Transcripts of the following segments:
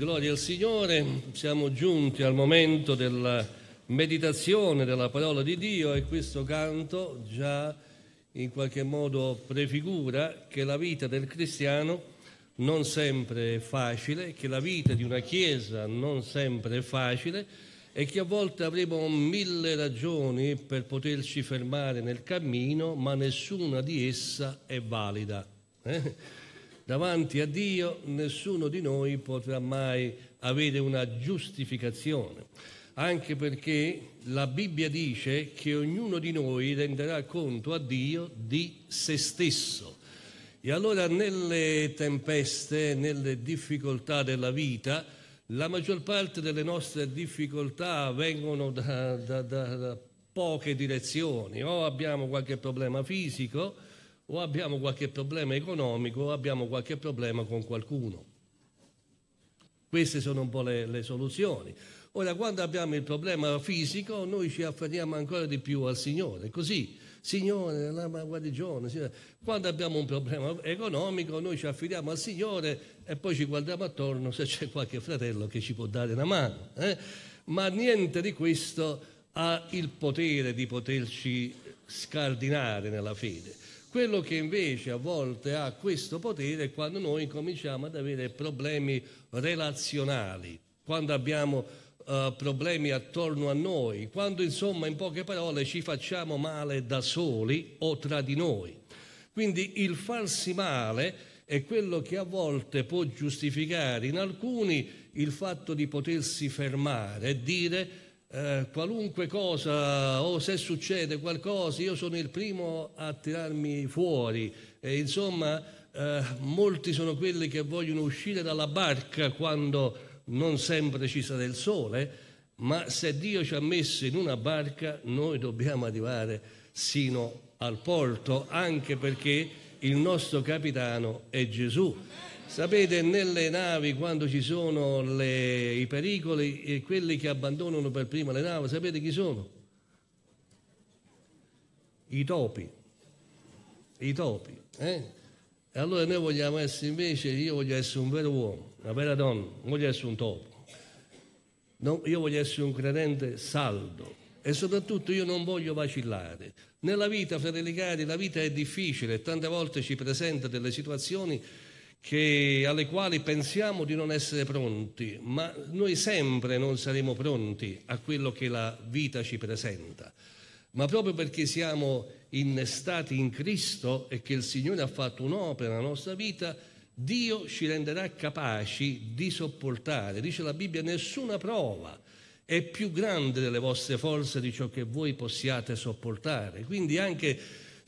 Gloria al Signore, siamo giunti al momento della meditazione della parola di Dio e questo canto già in qualche modo prefigura che la vita del cristiano non sempre è facile, che la vita di una Chiesa non sempre è facile e che a volte avremo mille ragioni per poterci fermare nel cammino, ma nessuna di essa è valida. Eh? Davanti a Dio nessuno di noi potrà mai avere una giustificazione, anche perché la Bibbia dice che ognuno di noi renderà conto a Dio di se stesso. E allora nelle tempeste, nelle difficoltà della vita, la maggior parte delle nostre difficoltà vengono da, da, da, da poche direzioni, o abbiamo qualche problema fisico, o abbiamo qualche problema economico o abbiamo qualche problema con qualcuno. Queste sono un po' le, le soluzioni. Ora, quando abbiamo il problema fisico, noi ci afferriamo ancora di più al Signore. Così, Signore, la guarigione. Signore. Quando abbiamo un problema economico, noi ci affidiamo al Signore e poi ci guardiamo attorno se c'è qualche fratello che ci può dare una mano. Eh? Ma niente di questo ha il potere di poterci scardinare nella fede. Quello che invece a volte ha questo potere è quando noi cominciamo ad avere problemi relazionali, quando abbiamo uh, problemi attorno a noi, quando insomma in poche parole ci facciamo male da soli o tra di noi. Quindi il farsi male è quello che a volte può giustificare in alcuni il fatto di potersi fermare e dire eh, qualunque cosa o se succede qualcosa io sono il primo a tirarmi fuori. E insomma eh, molti sono quelli che vogliono uscire dalla barca quando non sempre ci sarà il sole ma se Dio ci ha messo in una barca noi dobbiamo arrivare sino al porto anche perché il nostro capitano è Gesù Sapete, nelle navi quando ci sono le, i pericoli e quelli che abbandonano per prima le navi, sapete chi sono? I topi. I topi. Eh? E allora noi vogliamo essere invece, io voglio essere un vero uomo, una vera donna, non voglio essere un topo. No, io voglio essere un credente saldo e soprattutto io non voglio vacillare. Nella vita, fratelli cari, la vita è difficile e tante volte ci presenta delle situazioni che, alle quali pensiamo di non essere pronti, ma noi sempre non saremo pronti a quello che la vita ci presenta. Ma proprio perché siamo innestati in Cristo e che il Signore ha fatto un'opera nella nostra vita, Dio ci renderà capaci di sopportare. Dice la Bibbia, nessuna prova è più grande delle vostre forze di ciò che voi possiate sopportare. Quindi anche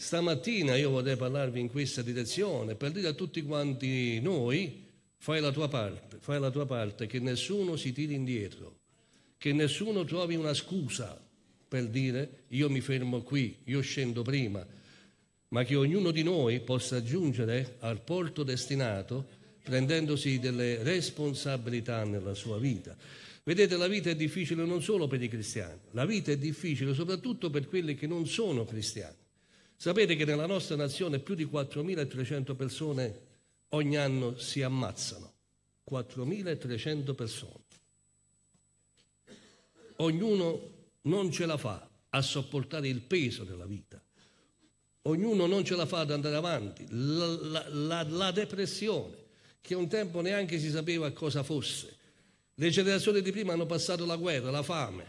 Stamattina io vorrei parlarvi in questa direzione per dire a tutti quanti noi fai la tua parte, fai la tua parte, che nessuno si tiri indietro, che nessuno trovi una scusa per dire io mi fermo qui, io scendo prima, ma che ognuno di noi possa giungere al porto destinato prendendosi delle responsabilità nella sua vita. Vedete, la vita è difficile non solo per i cristiani, la vita è difficile soprattutto per quelli che non sono cristiani. Sapete che nella nostra nazione più di 4.300 persone ogni anno si ammazzano. 4.300 persone. Ognuno non ce la fa a sopportare il peso della vita. Ognuno non ce la fa ad andare avanti. La, la, la, la depressione, che un tempo neanche si sapeva cosa fosse. Le generazioni di prima hanno passato la guerra, la fame,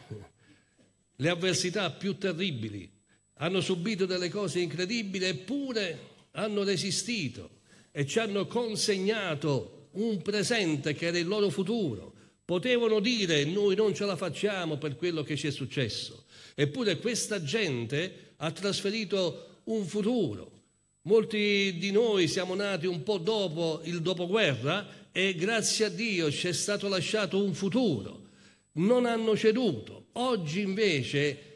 le avversità più terribili, hanno subito delle cose incredibili eppure hanno resistito e ci hanno consegnato un presente che era il loro futuro. Potevano dire noi non ce la facciamo per quello che ci è successo, eppure questa gente ha trasferito un futuro. Molti di noi siamo nati un po' dopo il dopoguerra e grazie a Dio ci è stato lasciato un futuro. Non hanno ceduto. Oggi invece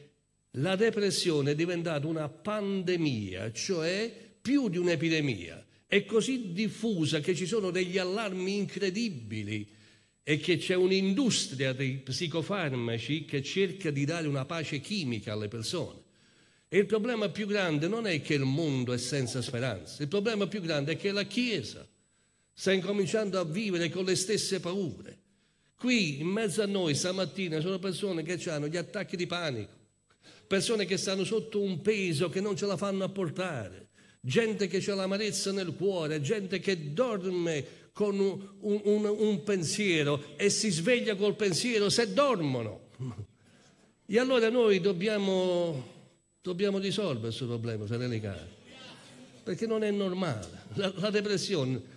la depressione è diventata una pandemia, cioè più di un'epidemia. È così diffusa che ci sono degli allarmi incredibili e che c'è un'industria dei psicofarmaci che cerca di dare una pace chimica alle persone. E il problema più grande non è che il mondo è senza speranza, il problema più grande è che la Chiesa sta incominciando a vivere con le stesse paure Qui in mezzo a noi stamattina sono persone che hanno gli attacchi di panico, persone che stanno sotto un peso che non ce la fanno a portare, gente che ha l'amarezza nel cuore, gente che dorme con un, un, un, pensiero e si sveglia col pensiero se dormono. E allora noi dobbiamo, dobbiamo risolvere questo problema, fratelli cari, perché non è normale. La, la depressione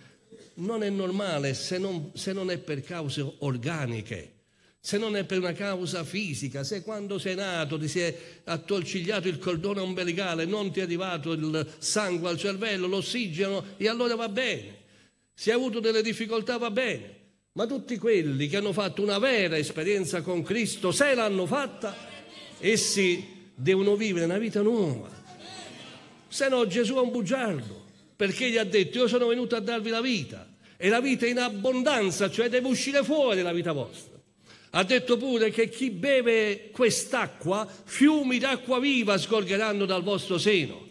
non è normale se non, se non è per cause organiche se non è per una causa fisica, se quando sei nato ti si è attolcigliato il cordone ombelicale, non ti è arrivato il sangue al cervello, l'ossigeno, e allora va bene. Se hai avuto delle difficoltà va bene. Ma tutti quelli che hanno fatto una vera esperienza con Cristo, se l'hanno fatta, essi devono vivere una vita nuova. Se no Gesù è un bugiardo, perché gli ha detto io sono venuto a darvi la vita e la vita in abbondanza, cioè deve uscire fuori la vita vostra. Ha detto pure che chi beve quest'acqua, fiumi d'acqua viva sgorgeranno dal vostro seno.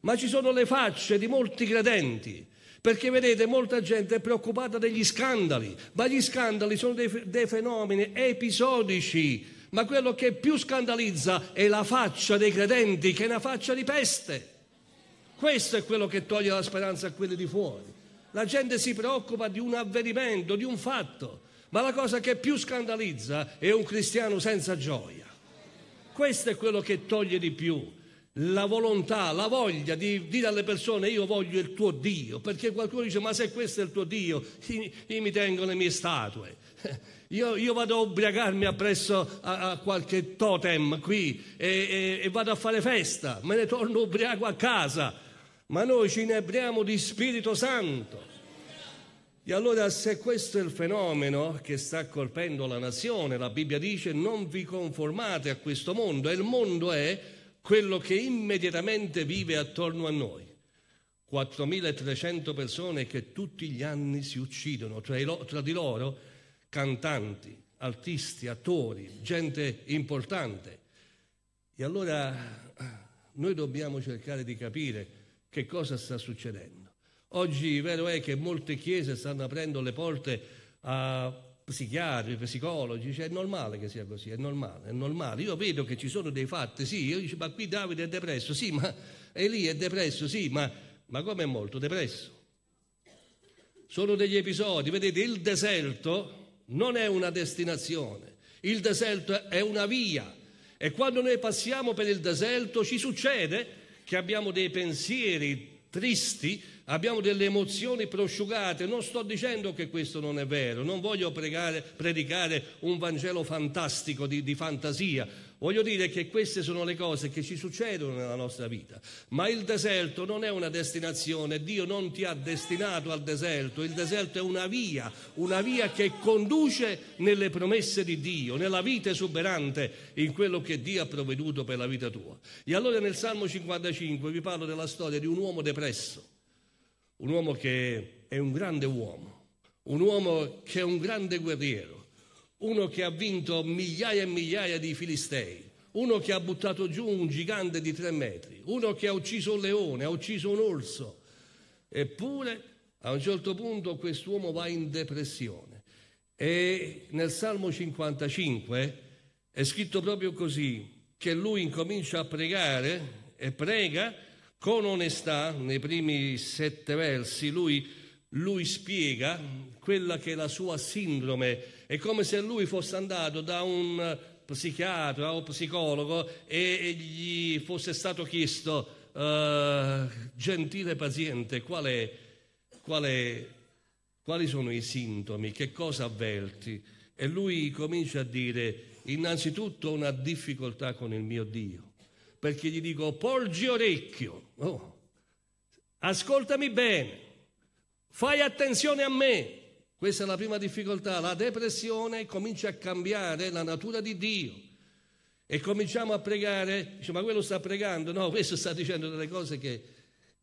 Ma ci sono le facce di molti credenti, perché vedete, molta gente è preoccupata degli scandali, ma gli scandali sono dei, dei fenomeni episodici. Ma quello che più scandalizza è la faccia dei credenti, che è una faccia di peste. Questo è quello che toglie la speranza a quelli di fuori. La gente si preoccupa di un avvenimento, di un fatto, ma la cosa che più scandalizza è un cristiano senza gioia. Questo è quello che toglie di più la volontà, la voglia di dire alle persone io voglio il tuo Dio, perché qualcuno dice ma se questo è il tuo Dio, io mi tengo le mie statue, io, io vado a ubriacarmi appresso a, a qualche totem qui e, e, e vado a fare festa, me ne torno ubriaco a casa, ma noi ci inebriamo di Spirito Santo. E allora se questo è il fenomeno che sta colpendo la nazione, la Bibbia dice non vi conformate a questo mondo e il mondo è quello che immediatamente vive attorno a noi. 4.300 persone che tutti gli anni si uccidono, tra, tra di loro cantanti, artisti, attori, gente importante. E allora noi dobbiamo cercare di capire che cosa sta succedendo. Oggi vero è che molte chiese stanno aprendo le porte a psichiatri, psicologi, cioè è normale che sia così, è normale, è normale. Io vedo che ci sono dei fatti, sì, io dico, ma qui Davide è depresso, sì, ma Eli è depresso, sì, ma, ma come è molto depresso? Sono degli episodi, vedete, il deserto non è una destinazione, il deserto è una via e quando noi passiamo per il deserto ci succede che abbiamo dei pensieri tristi, abbiamo delle emozioni prosciugate. Non sto dicendo che questo non è vero, non voglio pregare, predicare un Vangelo fantastico di, di fantasia. Voglio dire che queste sono le cose che ci succedono nella nostra vita, ma il deserto non è una destinazione, Dio non ti ha destinato al deserto, il deserto è una via, una via che conduce nelle promesse di Dio, nella vita esuberante, in quello che Dio ha provveduto per la vita tua. E allora nel Salmo 55 vi parlo della storia di un uomo depresso un uomo che è un grande uomo, un uomo che è un grande guerriero, uno che ha vinto migliaia e migliaia di filistei, uno che ha buttato giù un gigante di tre metri, uno che ha ucciso un leone, ha ucciso un orso. Eppure a un certo punto quest'uomo va in depressione. E nel Salmo 55 è scritto proprio così, che lui incomincia a pregare e prega con onestà, nei primi sette versi, lui, lui spiega quella che è la sua sindrome. È come se lui fosse andato da un psichiatra o psicologo e gli fosse stato chiesto, uh, gentile paziente, qual è, qual è, quali sono i sintomi, che cosa avverti? E lui comincia a dire, innanzitutto una difficoltà con il mio Dio perché gli dico porgi orecchio, oh, ascoltami bene, fai attenzione a me. Questa è la prima difficoltà, la depressione comincia a cambiare la natura di Dio. E cominciamo a pregare, dice ma quello sta pregando, no, questo sta dicendo delle cose che,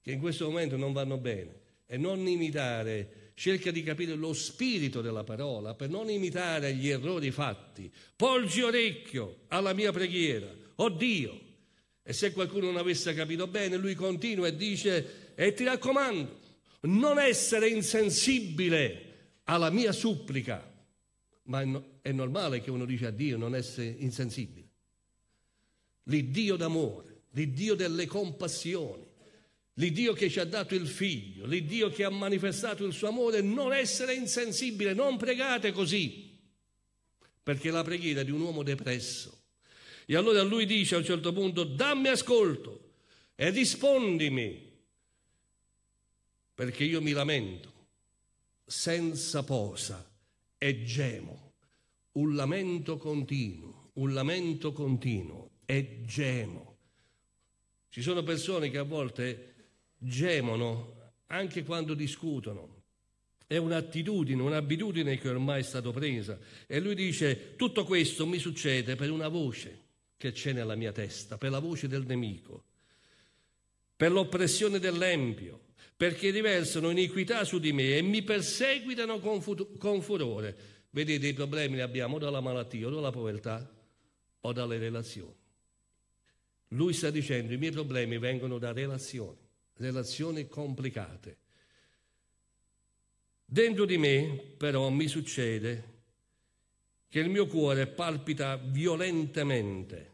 che in questo momento non vanno bene. E non imitare, cerca di capire lo spirito della parola per non imitare gli errori fatti. Porgi orecchio alla mia preghiera, oh Dio, e se qualcuno non avesse capito bene, lui continua e dice, e ti raccomando, non essere insensibile alla mia supplica, ma è normale che uno dice a Dio non essere insensibile. L'Iddio d'amore, l'Iddio delle compassioni, l'Iddio che ci ha dato il figlio, l'Iddio che ha manifestato il suo amore, non essere insensibile, non pregate così, perché la preghiera è di un uomo depresso. E allora lui dice a un certo punto, dammi ascolto e rispondimi, perché io mi lamento senza posa e gemo, un lamento continuo, un lamento continuo e gemo. Ci sono persone che a volte gemono anche quando discutono. È un'attitudine, un'abitudine che ormai è stata presa. E lui dice, tutto questo mi succede per una voce che c'è nella mia testa, per la voce del nemico, per l'oppressione dell'empio, perché riversano iniquità su di me e mi perseguitano con, fu- con furore. Vedete, i problemi li abbiamo dalla malattia o dalla povertà o dalle relazioni. Lui sta dicendo i miei problemi vengono da relazioni, relazioni complicate. Dentro di me però mi succede che il mio cuore palpita violentemente.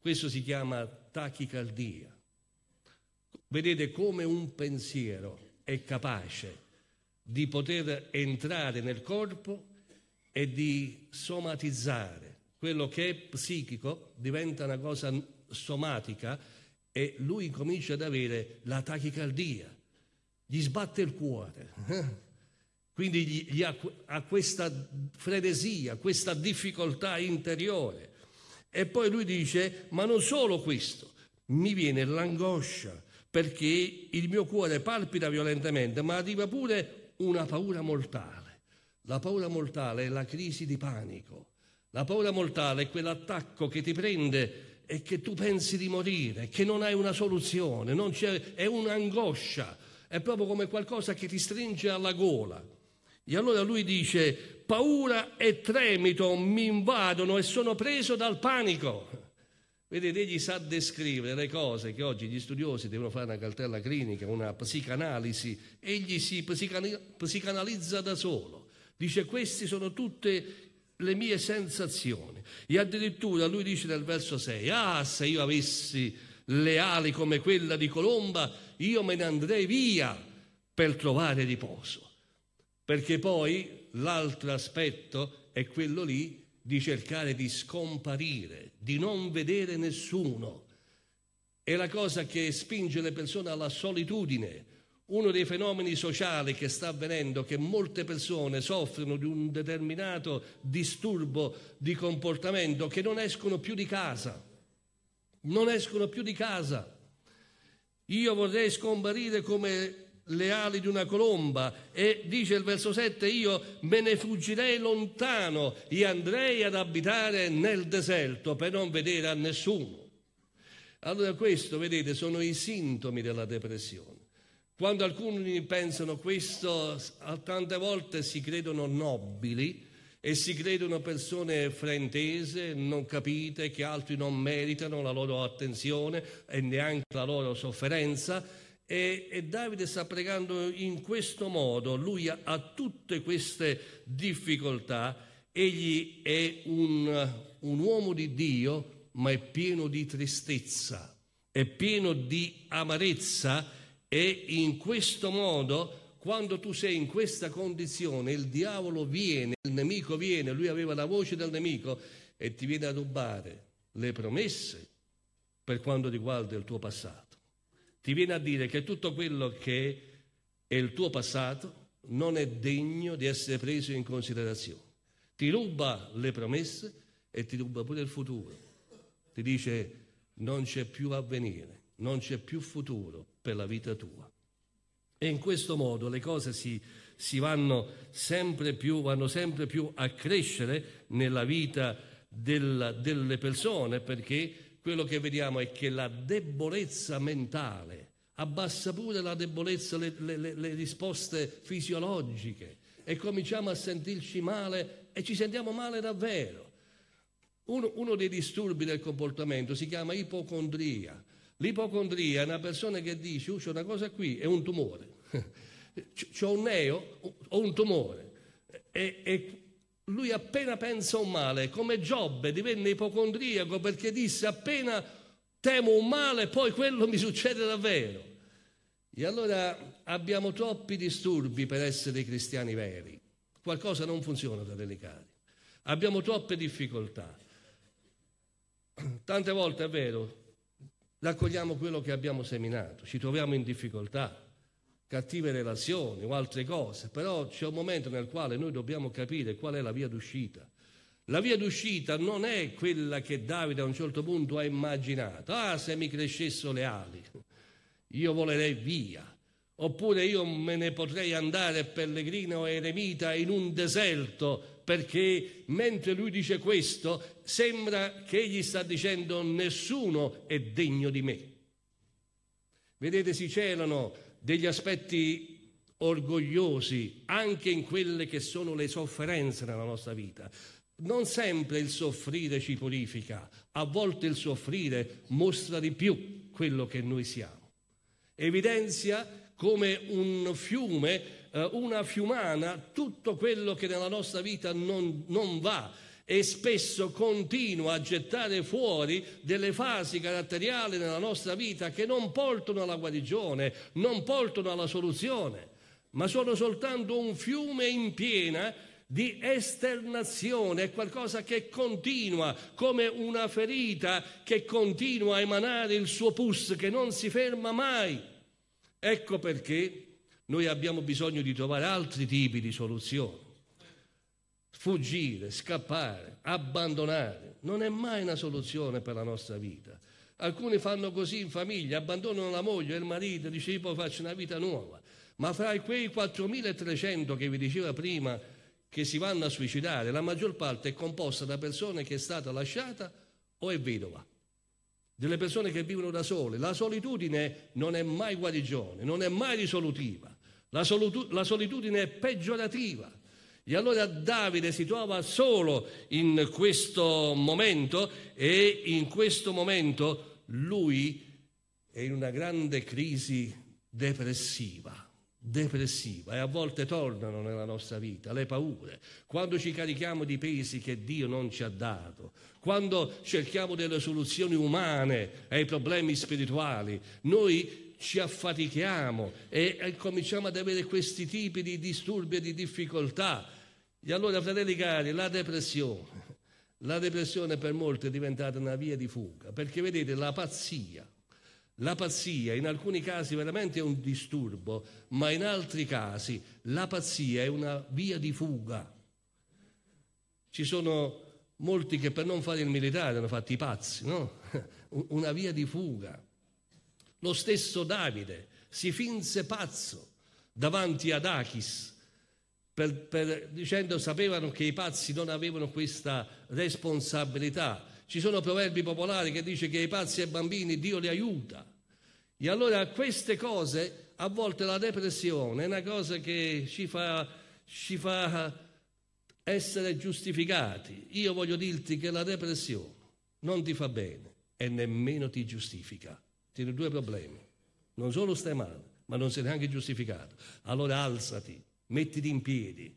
Questo si chiama tachicardia. Vedete come un pensiero è capace di poter entrare nel corpo e di somatizzare. Quello che è psichico diventa una cosa somatica e lui comincia ad avere la tachicardia, gli sbatte il cuore. Quindi gli, gli ha, ha questa frenesia, questa difficoltà interiore. E poi lui dice, ma non solo questo, mi viene l'angoscia, perché il mio cuore palpita violentemente, ma arriva pure una paura mortale. La paura mortale è la crisi di panico. La paura mortale è quell'attacco che ti prende e che tu pensi di morire, che non hai una soluzione, è un'angoscia, è proprio come qualcosa che ti stringe alla gola. E allora lui dice, paura e tremito mi invadono e sono preso dal panico. Vedete, egli sa descrivere le cose che oggi gli studiosi devono fare una cartella clinica, una psicanalisi, egli si psicanalizza da solo. Dice queste sono tutte le mie sensazioni. E addirittura lui dice nel verso 6, ah se io avessi le ali come quella di Colomba, io me ne andrei via per trovare riposo. Perché poi l'altro aspetto è quello lì di cercare di scomparire, di non vedere nessuno. È la cosa che spinge le persone alla solitudine. Uno dei fenomeni sociali che sta avvenendo è che molte persone soffrono di un determinato disturbo di comportamento che non escono più di casa. Non escono più di casa. Io vorrei scomparire come le ali di una colomba e dice il verso 7 io me ne fuggirei lontano e andrei ad abitare nel deserto per non vedere a nessuno. Allora questo, vedete, sono i sintomi della depressione. Quando alcuni pensano questo, tante volte si credono nobili e si credono persone frentese, non capite, che altri non meritano la loro attenzione e neanche la loro sofferenza e, e, Davide sta pregando in questo modo, lui ha, ha tutte queste difficoltà, egli è un, un uomo di Dio, ma è pieno di tristezza, è pieno di amarezza. E in questo modo, quando tu sei in questa condizione, il diavolo viene, il nemico viene, lui aveva la voce del nemico e ti viene a rubare le promesse per quanto riguarda il tuo passato ti viene a dire che tutto quello che è il tuo passato non è degno di essere preso in considerazione. Ti ruba le promesse e ti ruba pure il futuro. Ti dice non c'è più avvenire, non c'è più futuro per la vita tua. E in questo modo le cose si, si vanno, sempre più, vanno sempre più a crescere nella vita della, delle persone perché quello che vediamo è che la debolezza mentale abbassa pure la debolezza, le, le, le risposte fisiologiche e cominciamo a sentirci male e ci sentiamo male davvero. Uno, uno dei disturbi del comportamento si chiama ipocondria. L'ipocondria è una persona che dice, c'è una cosa qui, è un tumore. c'ho un neo, ho un tumore. E, e lui appena pensa un male, come Giobbe divenne ipocondriaco perché disse appena temo un male, poi quello mi succede davvero. E allora abbiamo troppi disturbi per essere cristiani veri. Qualcosa non funziona, fratelli cari. Abbiamo troppe difficoltà. Tante volte è vero, raccogliamo quello che abbiamo seminato, ci troviamo in difficoltà, cattive relazioni o altre cose, però c'è un momento nel quale noi dobbiamo capire qual è la via d'uscita. La via d'uscita non è quella che Davide a un certo punto ha immaginato. Ah, se mi crescessero le ali, io volerei via. Oppure io me ne potrei andare pellegrino e eremita in un deserto, perché mentre lui dice questo, sembra che egli sta dicendo nessuno è degno di me. Vedete, si celano degli aspetti orgogliosi anche in quelle che sono le sofferenze nella nostra vita. Non sempre il soffrire ci purifica, a volte il soffrire mostra di più quello che noi siamo. Evidenzia come un fiume, eh, una fiumana, tutto quello che nella nostra vita non, non va e spesso continua a gettare fuori delle fasi caratteriali nella nostra vita che non portano alla guarigione, non portano alla soluzione, ma sono soltanto un fiume in piena di esternazione, è qualcosa che continua come una ferita che continua a emanare il suo pus, che non si ferma mai. Ecco perché noi abbiamo bisogno di trovare altri tipi di soluzioni fuggire, scappare, abbandonare, non è mai una soluzione per la nostra vita. Alcuni fanno così in famiglia, abbandonano la moglie e il marito, dice poi faccio una vita nuova. Ma fra quei 4.300 che vi diceva prima che si vanno a suicidare, la maggior parte è composta da persone che è stata lasciata o è vedova. Delle persone che vivono da sole. La solitudine non è mai guarigione, non è mai risolutiva. La, solitu- la solitudine è peggiorativa. E allora Davide si trova solo in questo momento e in questo momento lui è in una grande crisi depressiva depressiva e a volte tornano nella nostra vita le paure, quando ci carichiamo di pesi che Dio non ci ha dato, quando cerchiamo delle soluzioni umane ai problemi spirituali, noi ci affatichiamo e, e cominciamo ad avere questi tipi di disturbi e di difficoltà e allora, fratelli cari, la depressione, la depressione per molti è diventata una via di fuga, perché vedete la pazzia, la pazzia in alcuni casi veramente è un disturbo, ma in altri casi la pazzia è una via di fuga. Ci sono molti che per non fare il militare hanno fatto i pazzi, no? Una via di fuga. Lo stesso Davide si finse pazzo davanti ad Achis per, per, dicendo sapevano che i pazzi non avevano questa responsabilità. Ci sono proverbi popolari che dicono che i pazzi e i bambini Dio li aiuta. E allora queste cose, a volte la depressione è una cosa che ci fa, ci fa essere giustificati. Io voglio dirti che la depressione non ti fa bene e nemmeno ti giustifica. Tieni due problemi. Non solo stai male, ma non sei neanche giustificato. Allora alzati mettiti in piedi,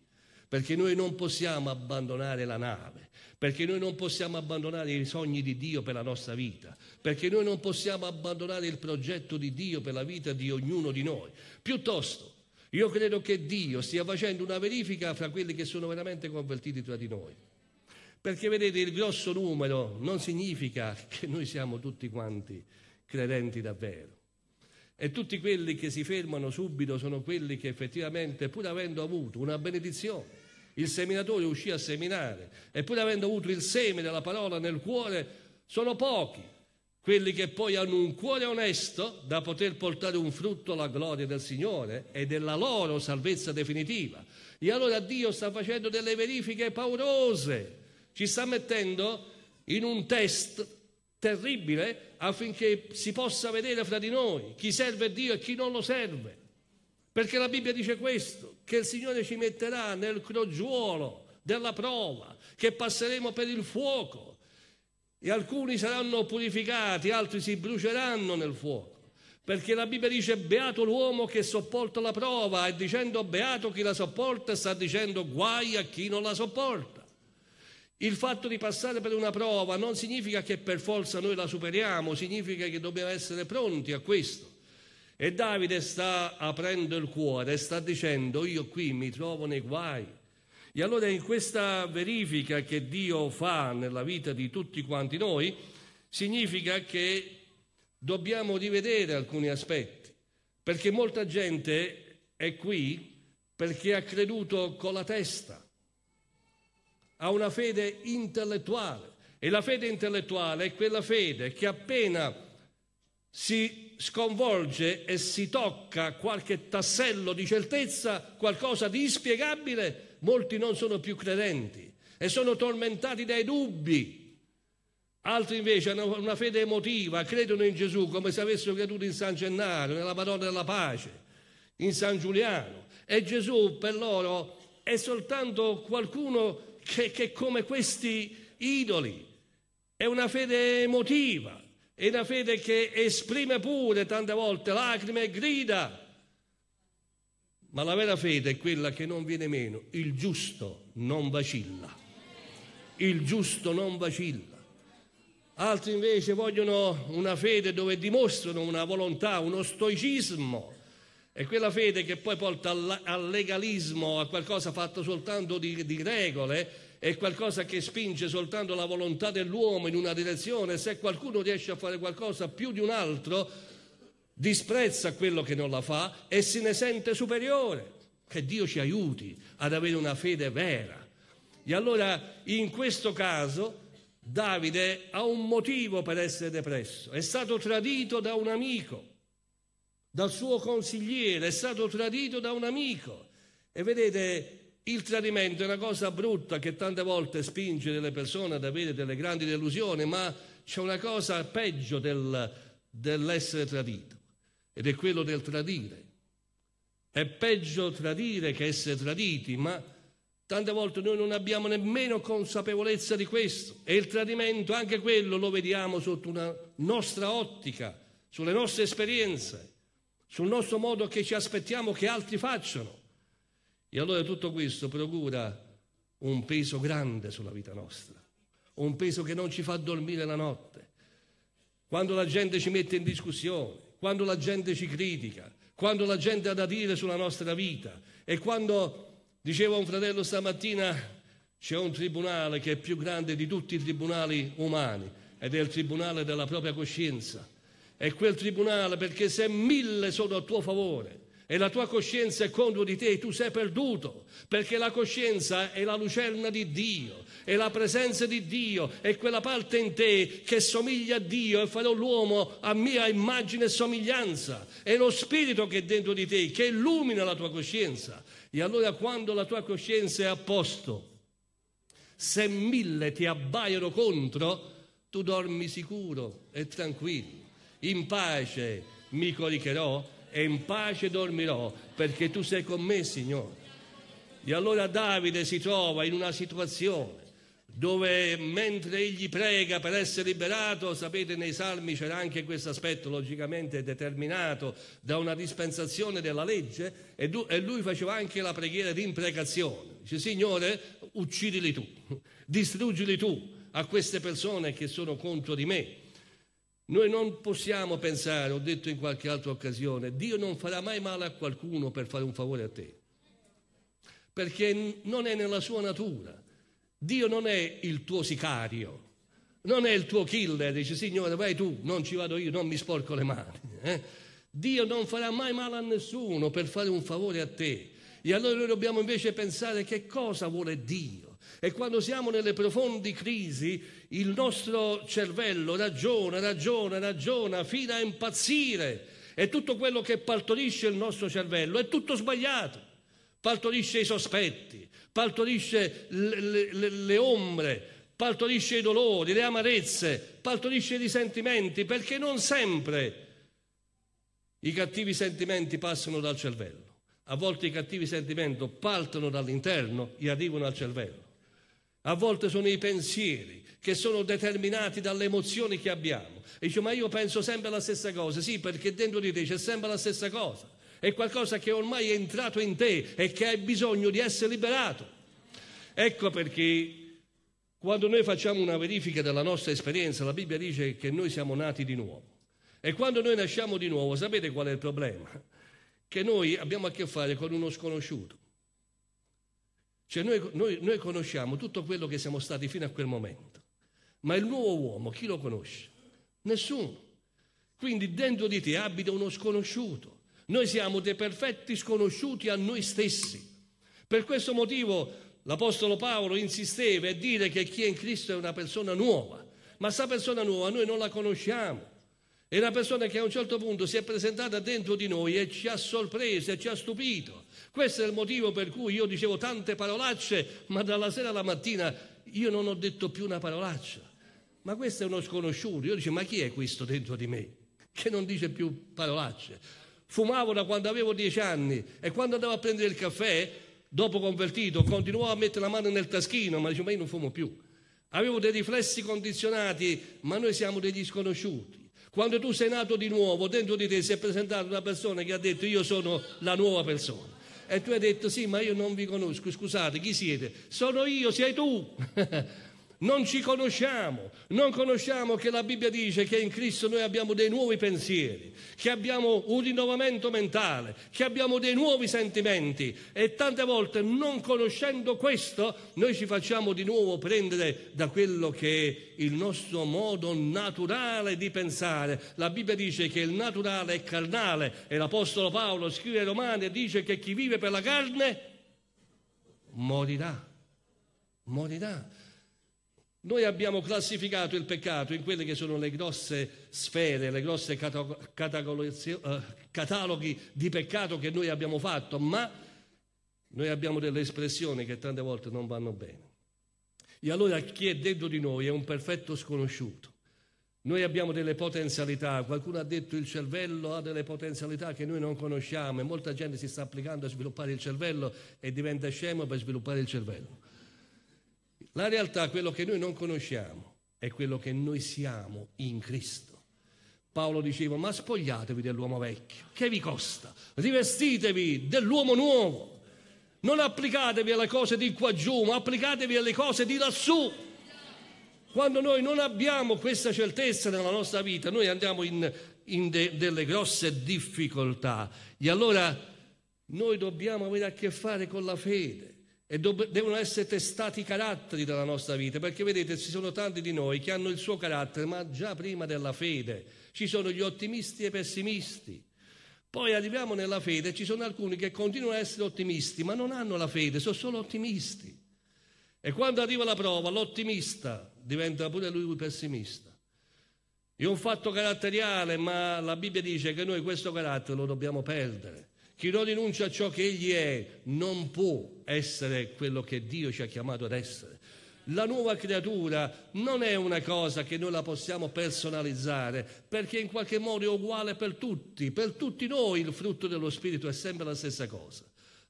perché noi non possiamo abbandonare la nave, perché noi non possiamo abbandonare i sogni di Dio per la nostra vita, perché noi non possiamo abbandonare il progetto di Dio per la vita di ognuno di noi. Piuttosto, io credo che Dio stia facendo una verifica fra quelli che sono veramente convertiti tra di noi. Perché vedete, il grosso numero non significa che noi siamo tutti quanti credenti davvero. E tutti quelli che si fermano subito sono quelli che effettivamente, pur avendo avuto una benedizione, il seminatore uscì a seminare, e pur avendo avuto il seme della parola nel cuore, sono pochi quelli che poi hanno un cuore onesto da poter portare un frutto alla gloria del Signore e della loro salvezza definitiva. E allora Dio sta facendo delle verifiche paurose, ci sta mettendo in un test terribile affinché si possa vedere fra di noi chi serve Dio e chi non lo serve. Perché la Bibbia dice questo, che il Signore ci metterà nel crogiuolo della prova, che passeremo per il fuoco e alcuni saranno purificati, altri si bruceranno nel fuoco. Perché la Bibbia dice beato l'uomo che sopporta la prova e dicendo beato chi la sopporta sta dicendo guai a chi non la sopporta. Il fatto di passare per una prova non significa che per forza noi la superiamo, significa che dobbiamo essere pronti a questo. E Davide sta aprendo il cuore, sta dicendo io qui mi trovo nei guai. E allora in questa verifica che Dio fa nella vita di tutti quanti noi, significa che dobbiamo rivedere alcuni aspetti, perché molta gente è qui perché ha creduto con la testa, ha una fede intellettuale e la fede intellettuale è quella fede che appena si sconvolge e si tocca qualche tassello di certezza, qualcosa di inspiegabile, molti non sono più credenti e sono tormentati dai dubbi. Altri invece hanno una fede emotiva, credono in Gesù come se avessero creduto in San Gennaro, nella Madonna della Pace, in San Giuliano. E Gesù per loro è soltanto qualcuno che, che come questi idoli. È una fede emotiva, è una fede che esprime pure tante volte lacrime e grida. Ma la vera fede è quella che non viene meno. Il giusto non vacilla. Il giusto non vacilla. Altri invece vogliono una fede dove dimostrano una volontà, uno stoicismo. È quella fede che poi porta al legalismo, a qualcosa fatto soltanto di, di regole, è qualcosa che spinge soltanto la volontà dell'uomo in una direzione. Se qualcuno riesce a fare qualcosa più di un altro, disprezza quello che non la fa e se ne sente superiore. Che Dio ci aiuti ad avere una fede vera. E allora in questo caso Davide ha un motivo per essere depresso. È stato tradito da un amico, dal suo consigliere, è stato tradito da un amico. E vedete, il tradimento è una cosa brutta che tante volte spinge delle persone ad avere delle grandi delusioni, ma c'è una cosa peggio del, dell'essere tradito ed è quello del tradire. È peggio tradire che essere traditi, ma tante volte noi non abbiamo nemmeno consapevolezza di questo e il tradimento, anche quello, lo vediamo sotto una nostra ottica, sulle nostre esperienze, sul nostro modo che ci aspettiamo che altri facciano. E allora tutto questo procura un peso grande sulla vita nostra, un peso che non ci fa dormire la notte. Quando la gente ci mette in discussione, quando la gente ci critica, quando la gente ha da dire sulla nostra vita e quando, diceva un fratello stamattina, c'è un tribunale che è più grande di tutti i tribunali umani ed è il tribunale della propria coscienza. È quel tribunale perché se mille sono a tuo favore, e la tua coscienza è contro di te, tu sei perduto, perché la coscienza è la lucerna di Dio, è la presenza di Dio, è quella parte in te che somiglia a Dio e farò l'uomo a mia immagine e somiglianza, è lo spirito che è dentro di te, che illumina la tua coscienza. E allora quando la tua coscienza è a posto, se mille ti abbaiano contro, tu dormi sicuro e tranquillo, in pace mi coricherò e in pace dormirò perché tu sei con me, Signore. E allora Davide si trova in una situazione dove mentre egli prega per essere liberato, sapete nei salmi c'era anche questo aspetto logicamente determinato da una dispensazione della legge e lui faceva anche la preghiera di imprecazione. Dice Signore uccidili tu, distruggili tu a queste persone che sono contro di me. Noi non possiamo pensare, ho detto in qualche altra occasione, Dio non farà mai male a qualcuno per fare un favore a te, perché non è nella sua natura. Dio non è il tuo sicario, non è il tuo killer, dice Signore vai tu, non ci vado io, non mi sporco le mani. Eh? Dio non farà mai male a nessuno per fare un favore a te. E allora noi dobbiamo invece pensare che cosa vuole Dio. E quando siamo nelle profonde crisi, il nostro cervello ragiona, ragiona, ragiona fino a impazzire. E tutto quello che partorisce il nostro cervello è tutto sbagliato. Partorisce i sospetti, partorisce le, le, le ombre, partorisce i dolori, le amarezze, partorisce i risentimenti, perché non sempre i cattivi sentimenti passano dal cervello. A volte i cattivi sentimenti partono dall'interno e arrivano al cervello. A volte sono i pensieri che sono determinati dalle emozioni che abbiamo. E dice, ma io penso sempre la stessa cosa. Sì, perché dentro di te c'è sempre la stessa cosa. È qualcosa che ormai è entrato in te e che hai bisogno di essere liberato. Ecco perché Quando noi facciamo una verifica della nostra esperienza, la Bibbia dice che noi siamo nati di nuovo. E quando noi nasciamo di nuovo, sapete qual è il problema? Che noi abbiamo a che fare con uno sconosciuto. Cioè noi, noi, noi conosciamo tutto quello che siamo stati fino a quel momento, ma il nuovo uomo chi lo conosce? Nessuno. Quindi dentro di te abita uno sconosciuto. Noi siamo dei perfetti sconosciuti a noi stessi. Per questo motivo l'Apostolo Paolo insisteva a dire che chi è in Cristo è una persona nuova, ma questa persona nuova noi non la conosciamo. È una persona che a un certo punto si è presentata dentro di noi e ci ha sorpreso e ci ha stupito. Questo è il motivo per cui io dicevo tante parolacce, ma dalla sera alla mattina io non ho detto più una parolaccia. Ma questo è uno sconosciuto. Io dicevo, ma chi è questo dentro di me? Che non dice più parolacce. Fumavo da quando avevo dieci anni e quando andavo a prendere il caffè dopo convertito, continuavo a mettere la mano nel taschino, ma dicevo, ma io non fumo più. Avevo dei riflessi condizionati, ma noi siamo degli sconosciuti. Quando tu sei nato di nuovo, dentro di te si è presentata una persona che ha detto io sono la nuova persona. E tu hai detto sì, ma io non vi conosco, scusate, chi siete? Sono io, sei tu. non ci conosciamo, non conosciamo che la Bibbia dice che in Cristo noi abbiamo dei nuovi pensieri, che abbiamo un rinnovamento mentale, che abbiamo dei nuovi sentimenti e tante volte non conoscendo questo noi ci facciamo di nuovo prendere da quello che è il nostro modo naturale di pensare. La Bibbia dice che il naturale è carnale e l'Apostolo Paolo scrive ai Romani e dice che chi vive per la carne morirà, morirà. Noi abbiamo classificato il peccato in quelle che sono le grosse sfere, le grosse eh, cataloghi di peccato che noi abbiamo fatto, ma noi abbiamo delle espressioni che tante volte non vanno bene. E allora chi è dentro di noi è un perfetto sconosciuto. Noi abbiamo delle potenzialità, qualcuno ha detto il cervello ha delle potenzialità che noi non conosciamo e molta gente si sta applicando a sviluppare il cervello e diventa scemo per sviluppare il cervello. La realtà, quello che noi non conosciamo, è quello che noi siamo in Cristo. Paolo diceva, ma spogliatevi dell'uomo vecchio, che vi costa? Rivestitevi dell'uomo nuovo. Non applicatevi alle cose di qua giù, ma applicatevi alle cose di lassù. Quando noi non abbiamo questa certezza nella nostra vita, noi andiamo in, in de, delle grosse difficoltà. E allora noi dobbiamo avere a che fare con la fede e devono essere testati i caratteri della nostra vita, perché vedete ci sono tanti di noi che hanno il suo carattere, ma già prima della fede ci sono gli ottimisti e i pessimisti. Poi arriviamo nella fede e ci sono alcuni che continuano a essere ottimisti, ma non hanno la fede, sono solo ottimisti. E quando arriva la prova, l'ottimista diventa pure lui pessimista. È un fatto caratteriale, ma la Bibbia dice che noi questo carattere lo dobbiamo perdere. Chi non rinuncia a ciò che egli è non può essere quello che Dio ci ha chiamato ad essere. La nuova creatura non è una cosa che noi la possiamo personalizzare, perché in qualche modo è uguale per tutti, per tutti noi il frutto dello Spirito è sempre la stessa cosa.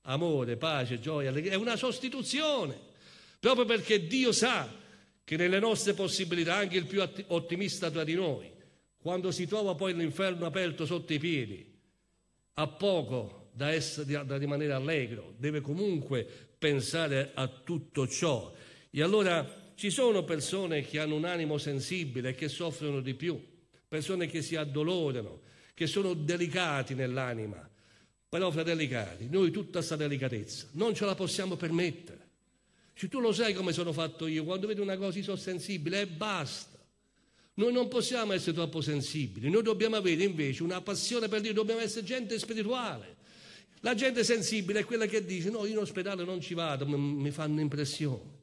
Amore, pace, gioia, allegria, è una sostituzione, proprio perché Dio sa che nelle nostre possibilità, anche il più ottimista tra di noi, quando si trova poi l'inferno aperto sotto i piedi, ha poco da, essere, da rimanere allegro, deve comunque pensare a tutto ciò. E allora ci sono persone che hanno un animo sensibile che soffrono di più, persone che si addolorano, che sono delicati nell'anima. Però, fratelli cari, noi tutta questa delicatezza non ce la possiamo permettere. Se tu lo sai come sono fatto io, quando vedo una cosa sono sensibile e basta. Noi non possiamo essere troppo sensibili, noi dobbiamo avere invece una passione per Dio, dobbiamo essere gente spirituale. La gente sensibile è quella che dice no, io in ospedale non ci vado, mi fanno impressione.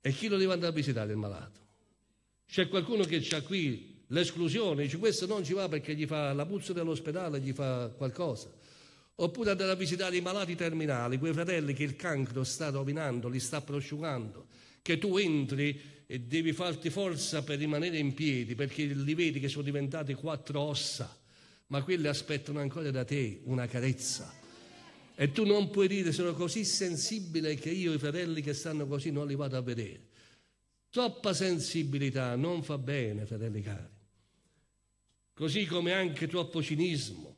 E chi lo deve andare a visitare il malato? C'è qualcuno che ha qui l'esclusione, dice questo non ci va perché gli fa la puzza dell'ospedale, gli fa qualcosa. Oppure andare a visitare i malati terminali, quei fratelli che il cancro sta rovinando, li sta prosciugando, che tu entri e devi farti forza per rimanere in piedi perché li vedi che sono diventati quattro ossa ma quelli aspettano ancora da te una carezza. E tu non puoi dire sono così sensibile che io i fratelli che stanno così non li vado a vedere. Troppa sensibilità non fa bene, fratelli cari. Così come anche troppo cinismo.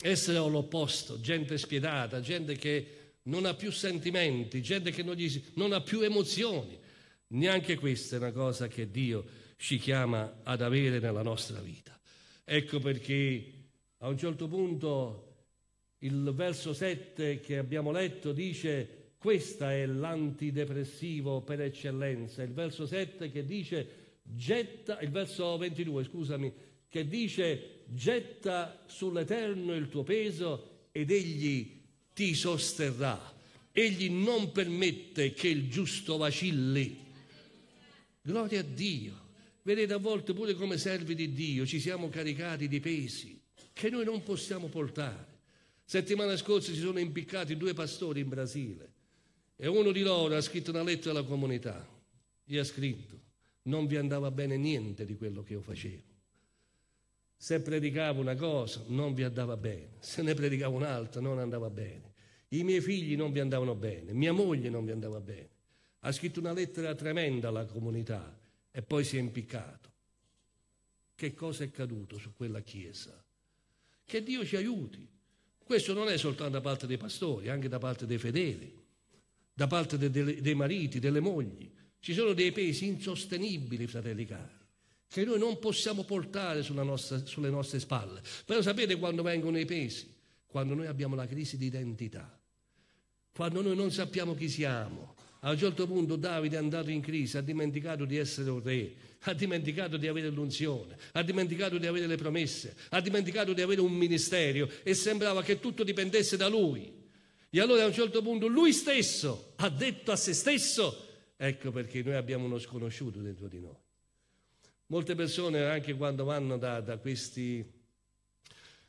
Essere all'opposto, gente spietata, gente che non ha più sentimenti, gente che non, gli, non ha più emozioni. Neanche questa è una cosa che Dio ci chiama ad avere nella nostra vita. Ecco perché a un certo punto il verso 7 che abbiamo letto dice questa è l'antidepressivo per eccellenza. Il verso 7 che dice getta, il verso 22, scusami, che dice getta sull'Eterno il tuo peso ed egli ti sosterrà. Egli non permette che il giusto vacilli. Gloria a Dio. Vedete, a volte pure come servi di Dio ci siamo caricati di pesi che noi non possiamo portare. Settimana scorsa si sono impiccati due pastori in Brasile e uno di loro ha scritto una lettera alla comunità. Gli ha scritto, non vi andava bene niente di quello che io facevo. Se predicavo una cosa non vi andava bene, se ne predicavo un'altra non andava bene. I miei figli non vi andavano bene, mia moglie non vi andava bene. Ha scritto una lettera tremenda alla comunità e poi si è impiccato. Che cosa è accaduto su quella chiesa? Che Dio ci aiuti. Questo non è soltanto da parte dei pastori, anche da parte dei fedeli, da parte de, de, dei mariti, delle mogli. Ci sono dei pesi insostenibili, fratelli cari, che noi non possiamo portare nostra, sulle nostre spalle. Però sapete quando vengono i pesi? Quando noi abbiamo la crisi di identità, quando noi non sappiamo chi siamo, a un certo punto Davide è andato in crisi, ha dimenticato di essere un re, ha dimenticato di avere l'unzione, ha dimenticato di avere le promesse, ha dimenticato di avere un ministero e sembrava che tutto dipendesse da lui. E allora a un certo punto lui stesso ha detto a se stesso, ecco perché noi abbiamo uno sconosciuto dentro di noi. Molte persone anche quando vanno da, da questi,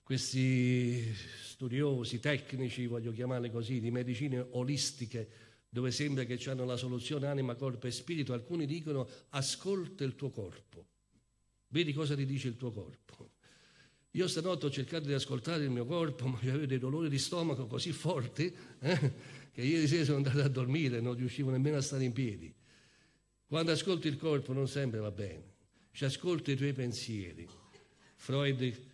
questi studiosi, tecnici, voglio chiamarli così, di medicine olistiche, dove sembra che hanno la soluzione anima, corpo e spirito, alcuni dicono ascolta il tuo corpo, vedi cosa ti dice il tuo corpo. Io stanotte ho cercato di ascoltare il mio corpo, ma avevo dei dolori di stomaco così forti eh, che ieri sera sono andato a dormire, non riuscivo nemmeno a stare in piedi. Quando ascolti il corpo non sempre va bene, ci ascolti i tuoi pensieri. Freud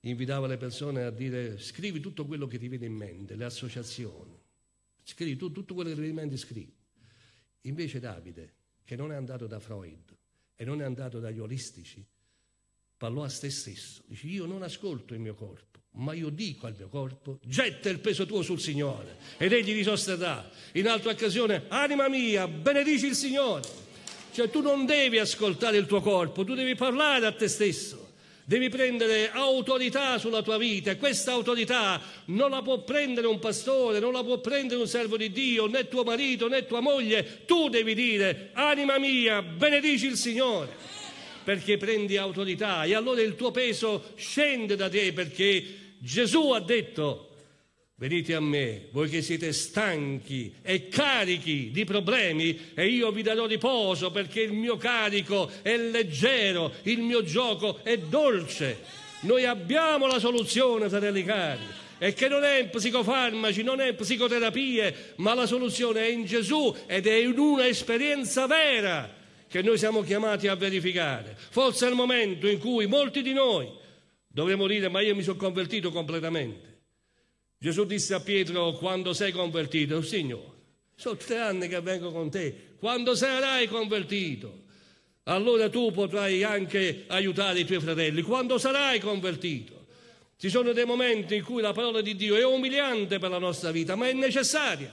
invitava le persone a dire scrivi tutto quello che ti viene in mente, le associazioni. Scrivi tu, tutto quello che ti rimane, scrivi. Invece Davide, che non è andato da Freud e non è andato dagli olistici, parlò a se stesso. Dice, io non ascolto il mio corpo, ma io dico al mio corpo, getta il peso tuo sul Signore ed egli ti sosterrà. In altra occasione, anima mia, benedici il Signore. Cioè tu non devi ascoltare il tuo corpo, tu devi parlare a te stesso. Devi prendere autorità sulla tua vita e questa autorità non la può prendere un pastore, non la può prendere un servo di Dio, né tuo marito, né tua moglie. Tu devi dire, anima mia, benedici il Signore, perché prendi autorità e allora il tuo peso scende da te perché Gesù ha detto, Venite a me, voi che siete stanchi e carichi di problemi, e io vi darò riposo perché il mio carico è leggero, il mio gioco è dolce. Noi abbiamo la soluzione, fratelli cari, e che non è in psicofarmaci, non è in psicoterapie, ma la soluzione è in Gesù ed è in una esperienza vera che noi siamo chiamati a verificare. Forse è il momento in cui molti di noi dovremmo dire ma io mi sono convertito completamente. Gesù disse a Pietro quando sei convertito, Signore, sono tre anni che vengo con te, quando sarai convertito, allora tu potrai anche aiutare i tuoi fratelli, quando sarai convertito. Ci sono dei momenti in cui la parola di Dio è umiliante per la nostra vita, ma è necessaria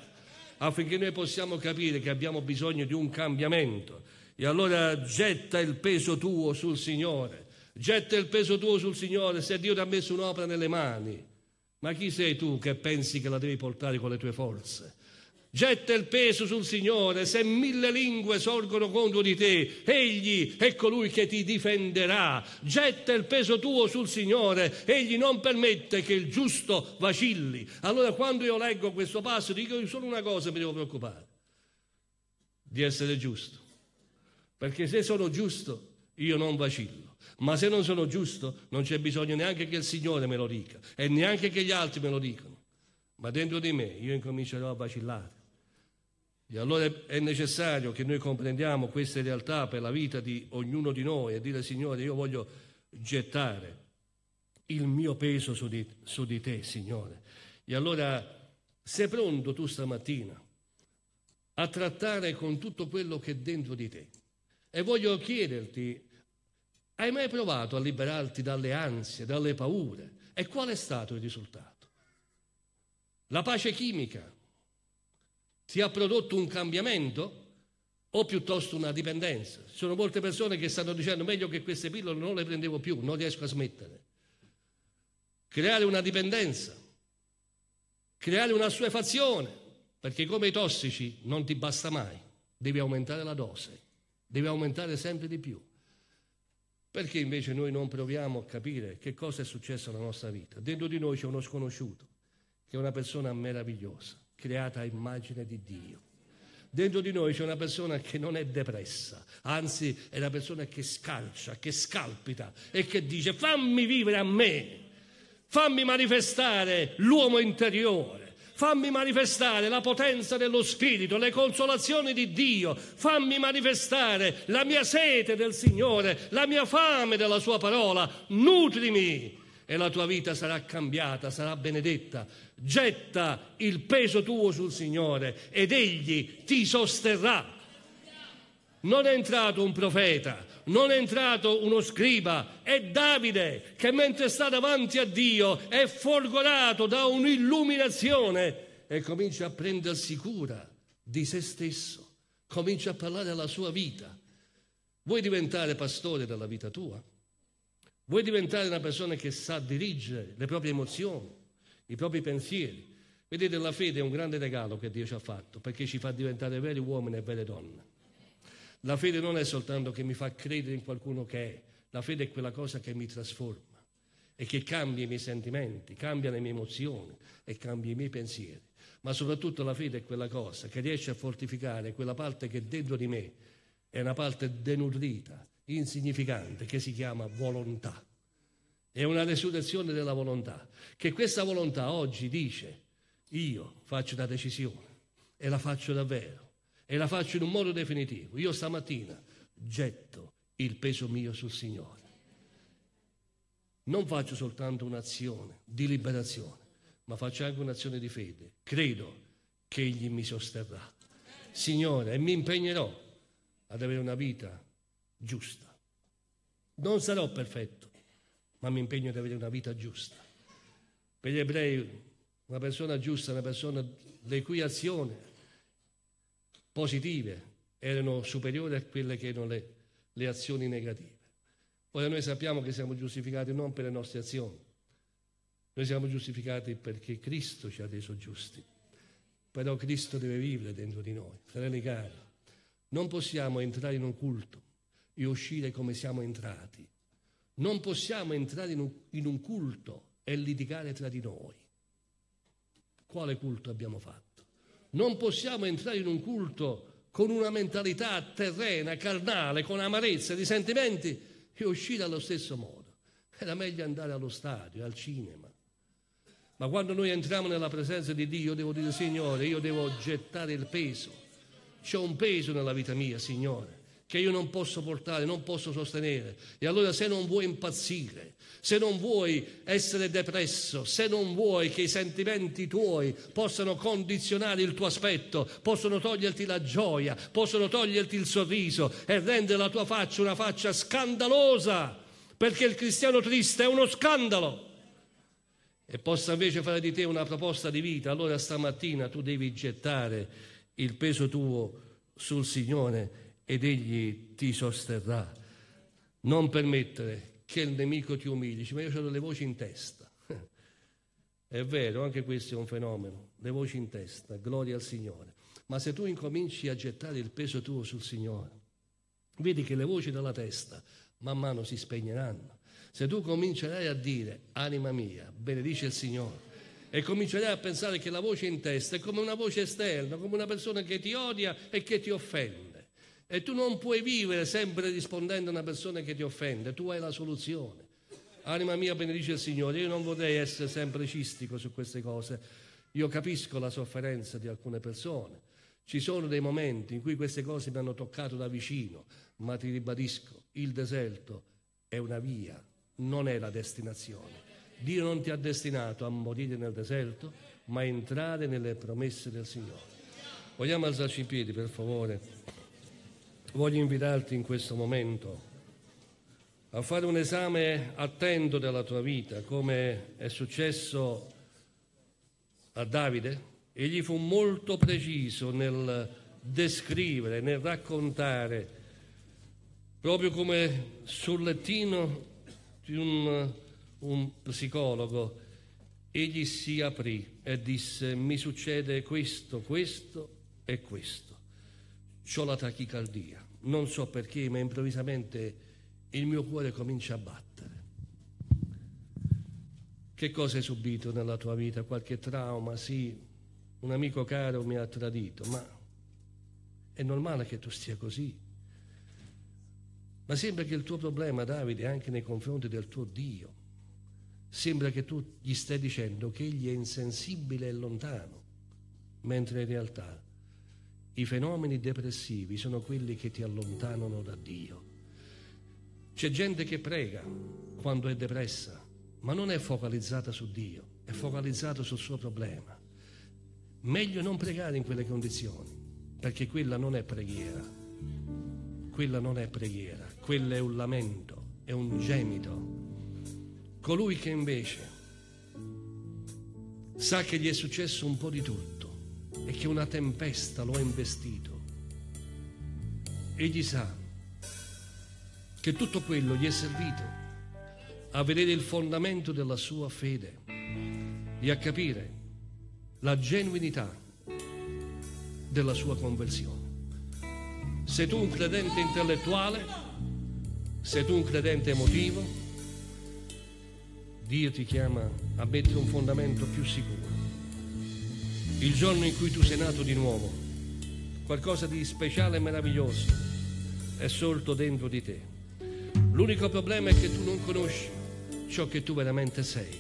affinché noi possiamo capire che abbiamo bisogno di un cambiamento. E allora getta il peso tuo sul Signore, getta il peso tuo sul Signore se Dio ti ha messo un'opera nelle mani. Ma chi sei tu che pensi che la devi portare con le tue forze? Getta il peso sul Signore, se mille lingue sorgono contro di te, egli è colui che ti difenderà. Getta il peso tuo sul Signore, egli non permette che il giusto vacilli. Allora quando io leggo questo passo dico solo una cosa mi devo preoccupare, di essere giusto. Perché se sono giusto io non vacillo. Ma se non sono giusto, non c'è bisogno neanche che il Signore me lo dica e neanche che gli altri me lo dicano. Ma dentro di me io incomincerò a vacillare. E allora è necessario che noi comprendiamo queste realtà per la vita di ognuno di noi e dire Signore, io voglio gettare il mio peso su di, su di te, Signore. E allora sei pronto tu stamattina a trattare con tutto quello che è dentro di te. E voglio chiederti, hai mai provato a liberarti dalle ansie, dalle paure? E qual è stato il risultato? La pace chimica ti ha prodotto un cambiamento o piuttosto una dipendenza? Ci sono molte persone che stanno dicendo meglio che queste pillole non le prendevo più, non riesco a smettere. Creare una dipendenza, creare una suefazione, perché come i tossici non ti basta mai, devi aumentare la dose, devi aumentare sempre di più. Perché invece noi non proviamo a capire che cosa è successo nella nostra vita? Dentro di noi c'è uno sconosciuto, che è una persona meravigliosa, creata a immagine di Dio. Dentro di noi c'è una persona che non è depressa, anzi è una persona che scalcia, che scalpita e che dice fammi vivere a me, fammi manifestare l'uomo interiore. Fammi manifestare la potenza dello Spirito, le consolazioni di Dio. Fammi manifestare la mia sete del Signore, la mia fame della Sua parola. Nutrimi e la tua vita sarà cambiata, sarà benedetta. Getta il peso tuo sul Signore ed Egli ti sosterrà. Non è entrato un profeta, non è entrato uno scriba, è Davide che mentre sta davanti a Dio è folgorato da un'illuminazione e comincia a prendersi cura di se stesso, comincia a parlare della sua vita. Vuoi diventare pastore della vita tua? Vuoi diventare una persona che sa dirigere le proprie emozioni, i propri pensieri? Vedete, la fede è un grande regalo che Dio ci ha fatto perché ci fa diventare veri uomini e vere donne. La fede non è soltanto che mi fa credere in qualcuno che è, la fede è quella cosa che mi trasforma e che cambia i miei sentimenti, cambia le mie emozioni e cambia i miei pensieri. Ma soprattutto la fede è quella cosa che riesce a fortificare quella parte che dentro di me è una parte denutrita, insignificante, che si chiama volontà. È una resurrezione della volontà, che questa volontà oggi dice io faccio una decisione e la faccio davvero e la faccio in un modo definitivo. Io stamattina getto il peso mio sul Signore. Non faccio soltanto un'azione di liberazione, ma faccio anche un'azione di fede. Credo che Egli mi sosterrà. Signore, e mi impegnerò ad avere una vita giusta. Non sarò perfetto, ma mi impegno ad avere una vita giusta. Per gli ebrei una persona giusta è una persona le cui azioni positive erano superiori a quelle che erano le, le azioni negative. Ora noi sappiamo che siamo giustificati non per le nostre azioni, noi siamo giustificati perché Cristo ci ha reso giusti. Però Cristo deve vivere dentro di noi. Fratelli cari, non possiamo entrare in un culto e uscire come siamo entrati. Non possiamo entrare in un, in un culto e litigare tra di noi. Quale culto abbiamo fatto? Non possiamo entrare in un culto con una mentalità terrena, carnale, con amarezza, di sentimenti e uscire allo stesso modo. Era meglio andare allo stadio, al cinema. Ma quando noi entriamo nella presenza di Dio, io devo dire, Signore, io devo gettare il peso. C'è un peso nella vita mia, Signore che io non posso portare, non posso sostenere. E allora se non vuoi impazzire, se non vuoi essere depresso, se non vuoi che i sentimenti tuoi possano condizionare il tuo aspetto, possono toglierti la gioia, possono toglierti il sorriso e rendere la tua faccia una faccia scandalosa, perché il cristiano triste è uno scandalo. E possa invece fare di te una proposta di vita, allora stamattina tu devi gettare il peso tuo sul Signore ed egli ti sosterrà. Non permettere che il nemico ti umili. Ma io ho delle voci in testa. È vero, anche questo è un fenomeno, le voci in testa, gloria al Signore. Ma se tu incominci a gettare il peso tuo sul Signore, vedi che le voci della testa man mano si spegneranno. Se tu comincerai a dire, anima mia, benedice il Signore, e comincerai a pensare che la voce in testa è come una voce esterna, come una persona che ti odia e che ti offende, e tu non puoi vivere sempre rispondendo a una persona che ti offende, tu hai la soluzione. Anima mia, benedice il Signore, io non vorrei essere sempre cistico su queste cose. Io capisco la sofferenza di alcune persone. Ci sono dei momenti in cui queste cose mi hanno toccato da vicino, ma ti ribadisco, il deserto è una via, non è la destinazione. Dio non ti ha destinato a morire nel deserto, ma a entrare nelle promesse del Signore. Vogliamo alzarci in piedi, per favore? Voglio invitarti in questo momento a fare un esame attento della tua vita, come è successo a Davide. Egli fu molto preciso nel descrivere, nel raccontare, proprio come sul lettino di un, un psicologo, egli si aprì e disse mi succede questo, questo è questo. Ho la tachicardia, non so perché, ma improvvisamente il mio cuore comincia a battere. Che cosa hai subito nella tua vita? Qualche trauma? Sì, un amico caro mi ha tradito, ma è normale che tu stia così. Ma sembra che il tuo problema, Davide, è anche nei confronti del tuo Dio. Sembra che tu gli stai dicendo che egli è insensibile e lontano, mentre in realtà i fenomeni depressivi sono quelli che ti allontanano da Dio. C'è gente che prega quando è depressa, ma non è focalizzata su Dio, è focalizzata sul suo problema. Meglio non pregare in quelle condizioni, perché quella non è preghiera. Quella non è preghiera, quello è un lamento, è un gemito. Colui che invece sa che gli è successo un po' di tutto, e che una tempesta lo ha investito. Egli sa che tutto quello gli è servito a vedere il fondamento della sua fede e a capire la genuinità della sua conversione. Sei tu un credente intellettuale, sei tu un credente emotivo, Dio ti chiama a mettere un fondamento più sicuro il giorno in cui tu sei nato di nuovo, qualcosa di speciale e meraviglioso è sorto dentro di te. L'unico problema è che tu non conosci ciò che tu veramente sei,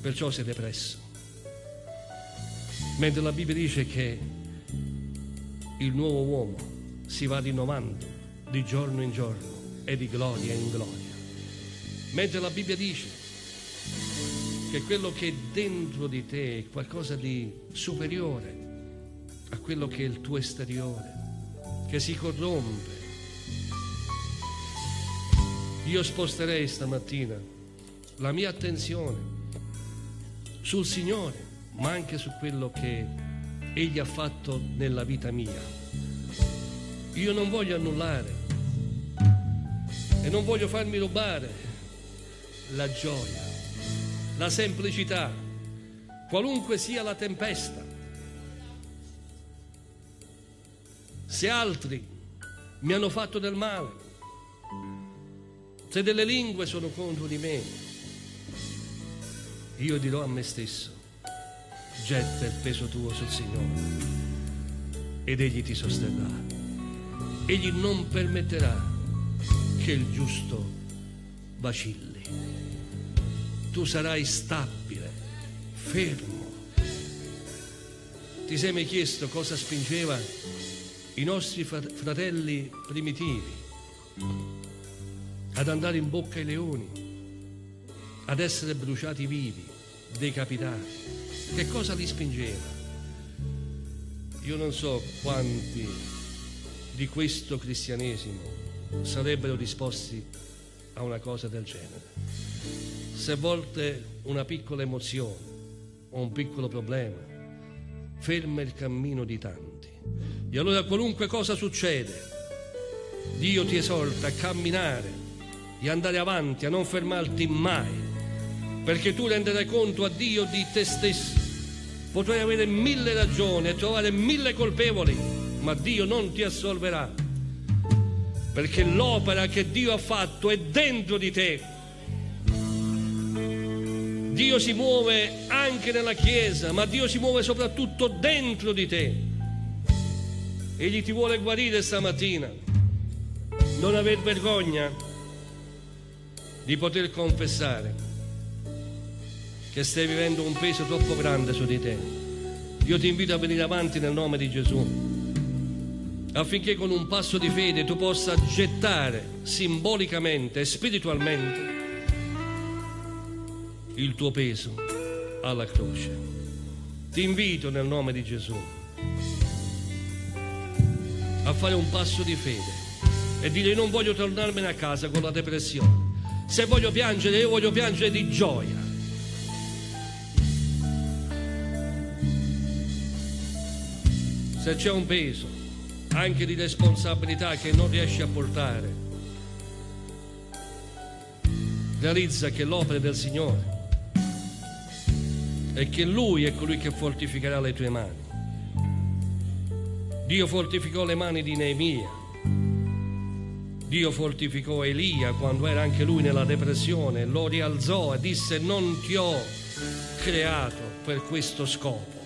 perciò sei depresso. Mentre la Bibbia dice che il nuovo uomo si va rinnovando di giorno in giorno e di gloria in gloria. Mentre la Bibbia dice che quello che è dentro di te è qualcosa di superiore a quello che è il tuo esteriore, che si corrompe. Io sposterei stamattina la mia attenzione sul Signore, ma anche su quello che Egli ha fatto nella vita mia. Io non voglio annullare e non voglio farmi rubare la gioia la semplicità, qualunque sia la tempesta. Se altri mi hanno fatto del male, se delle lingue sono contro di me, io dirò a me stesso, getta il peso tuo sul Signore ed Egli ti sosterrà. Egli non permetterà che il giusto vacilli tu sarai stabile, fermo. Ti sei mai chiesto cosa spingeva i nostri fratelli primitivi ad andare in bocca ai leoni, ad essere bruciati vivi, decapitati? Che cosa li spingeva? Io non so quanti di questo cristianesimo sarebbero disposti a una cosa del genere se a volte una piccola emozione o un piccolo problema ferma il cammino di tanti. E allora qualunque cosa succede, Dio ti esorta a camminare e andare avanti, a non fermarti mai, perché tu renderai conto a Dio di te stesso. Potrai avere mille ragioni e trovare mille colpevoli, ma Dio non ti assolverà, perché l'opera che Dio ha fatto è dentro di te Dio si muove anche nella Chiesa, ma Dio si muove soprattutto dentro di te. Egli ti vuole guarire stamattina. Non aver vergogna di poter confessare che stai vivendo un peso troppo grande su di te. Io ti invito a venire avanti nel nome di Gesù affinché con un passo di fede tu possa gettare simbolicamente e spiritualmente il tuo peso alla croce. Ti invito nel nome di Gesù a fare un passo di fede e dire non voglio tornarmene a casa con la depressione. Se voglio piangere, io voglio piangere di gioia. Se c'è un peso anche di responsabilità che non riesci a portare, realizza che l'opera del Signore è che Lui è colui che fortificherà le tue mani. Dio fortificò le mani di Neemia. Dio fortificò Elia quando era anche lui nella depressione, lo rialzò e disse non ti ho creato per questo scopo.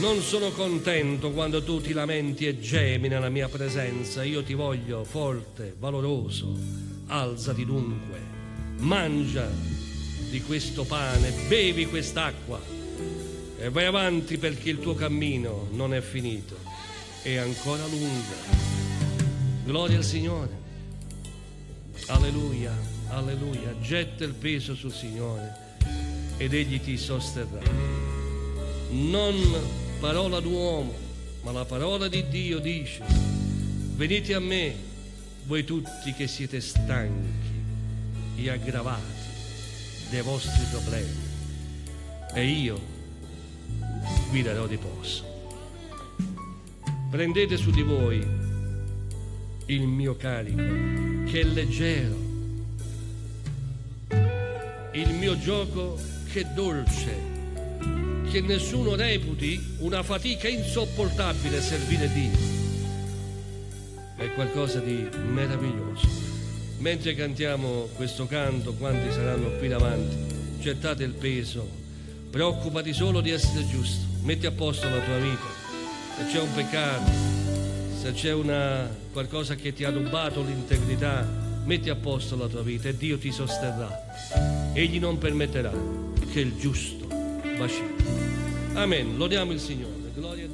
Non sono contento quando tu ti lamenti e gemi nella mia presenza, io ti voglio forte, valoroso. Alzati dunque, mangia di questo pane, bevi quest'acqua e vai avanti perché il tuo cammino non è finito è ancora lunga. Gloria al Signore. Alleluia, alleluia. Getta il peso sul Signore ed Egli ti sosterrà. Non parola d'uomo, ma la parola di Dio dice, venite a me, voi tutti che siete stanchi e aggravati dei vostri problemi, e io vi darò riposo. Prendete su di voi il mio carico, che è leggero, il mio gioco che è dolce, che nessuno reputi una fatica insopportabile servire Dio. È qualcosa di meraviglioso. Mentre cantiamo questo canto, quanti saranno qui davanti, gettate il peso, preoccupati solo di essere giusto, metti a posto la tua vita se c'è un peccato, se c'è una, qualcosa che ti ha rubato l'integrità, metti a posto la tua vita e Dio ti sosterrà. Egli non permetterà che il giusto vacilli. Amen. Lodiamo il Signore. Gloria.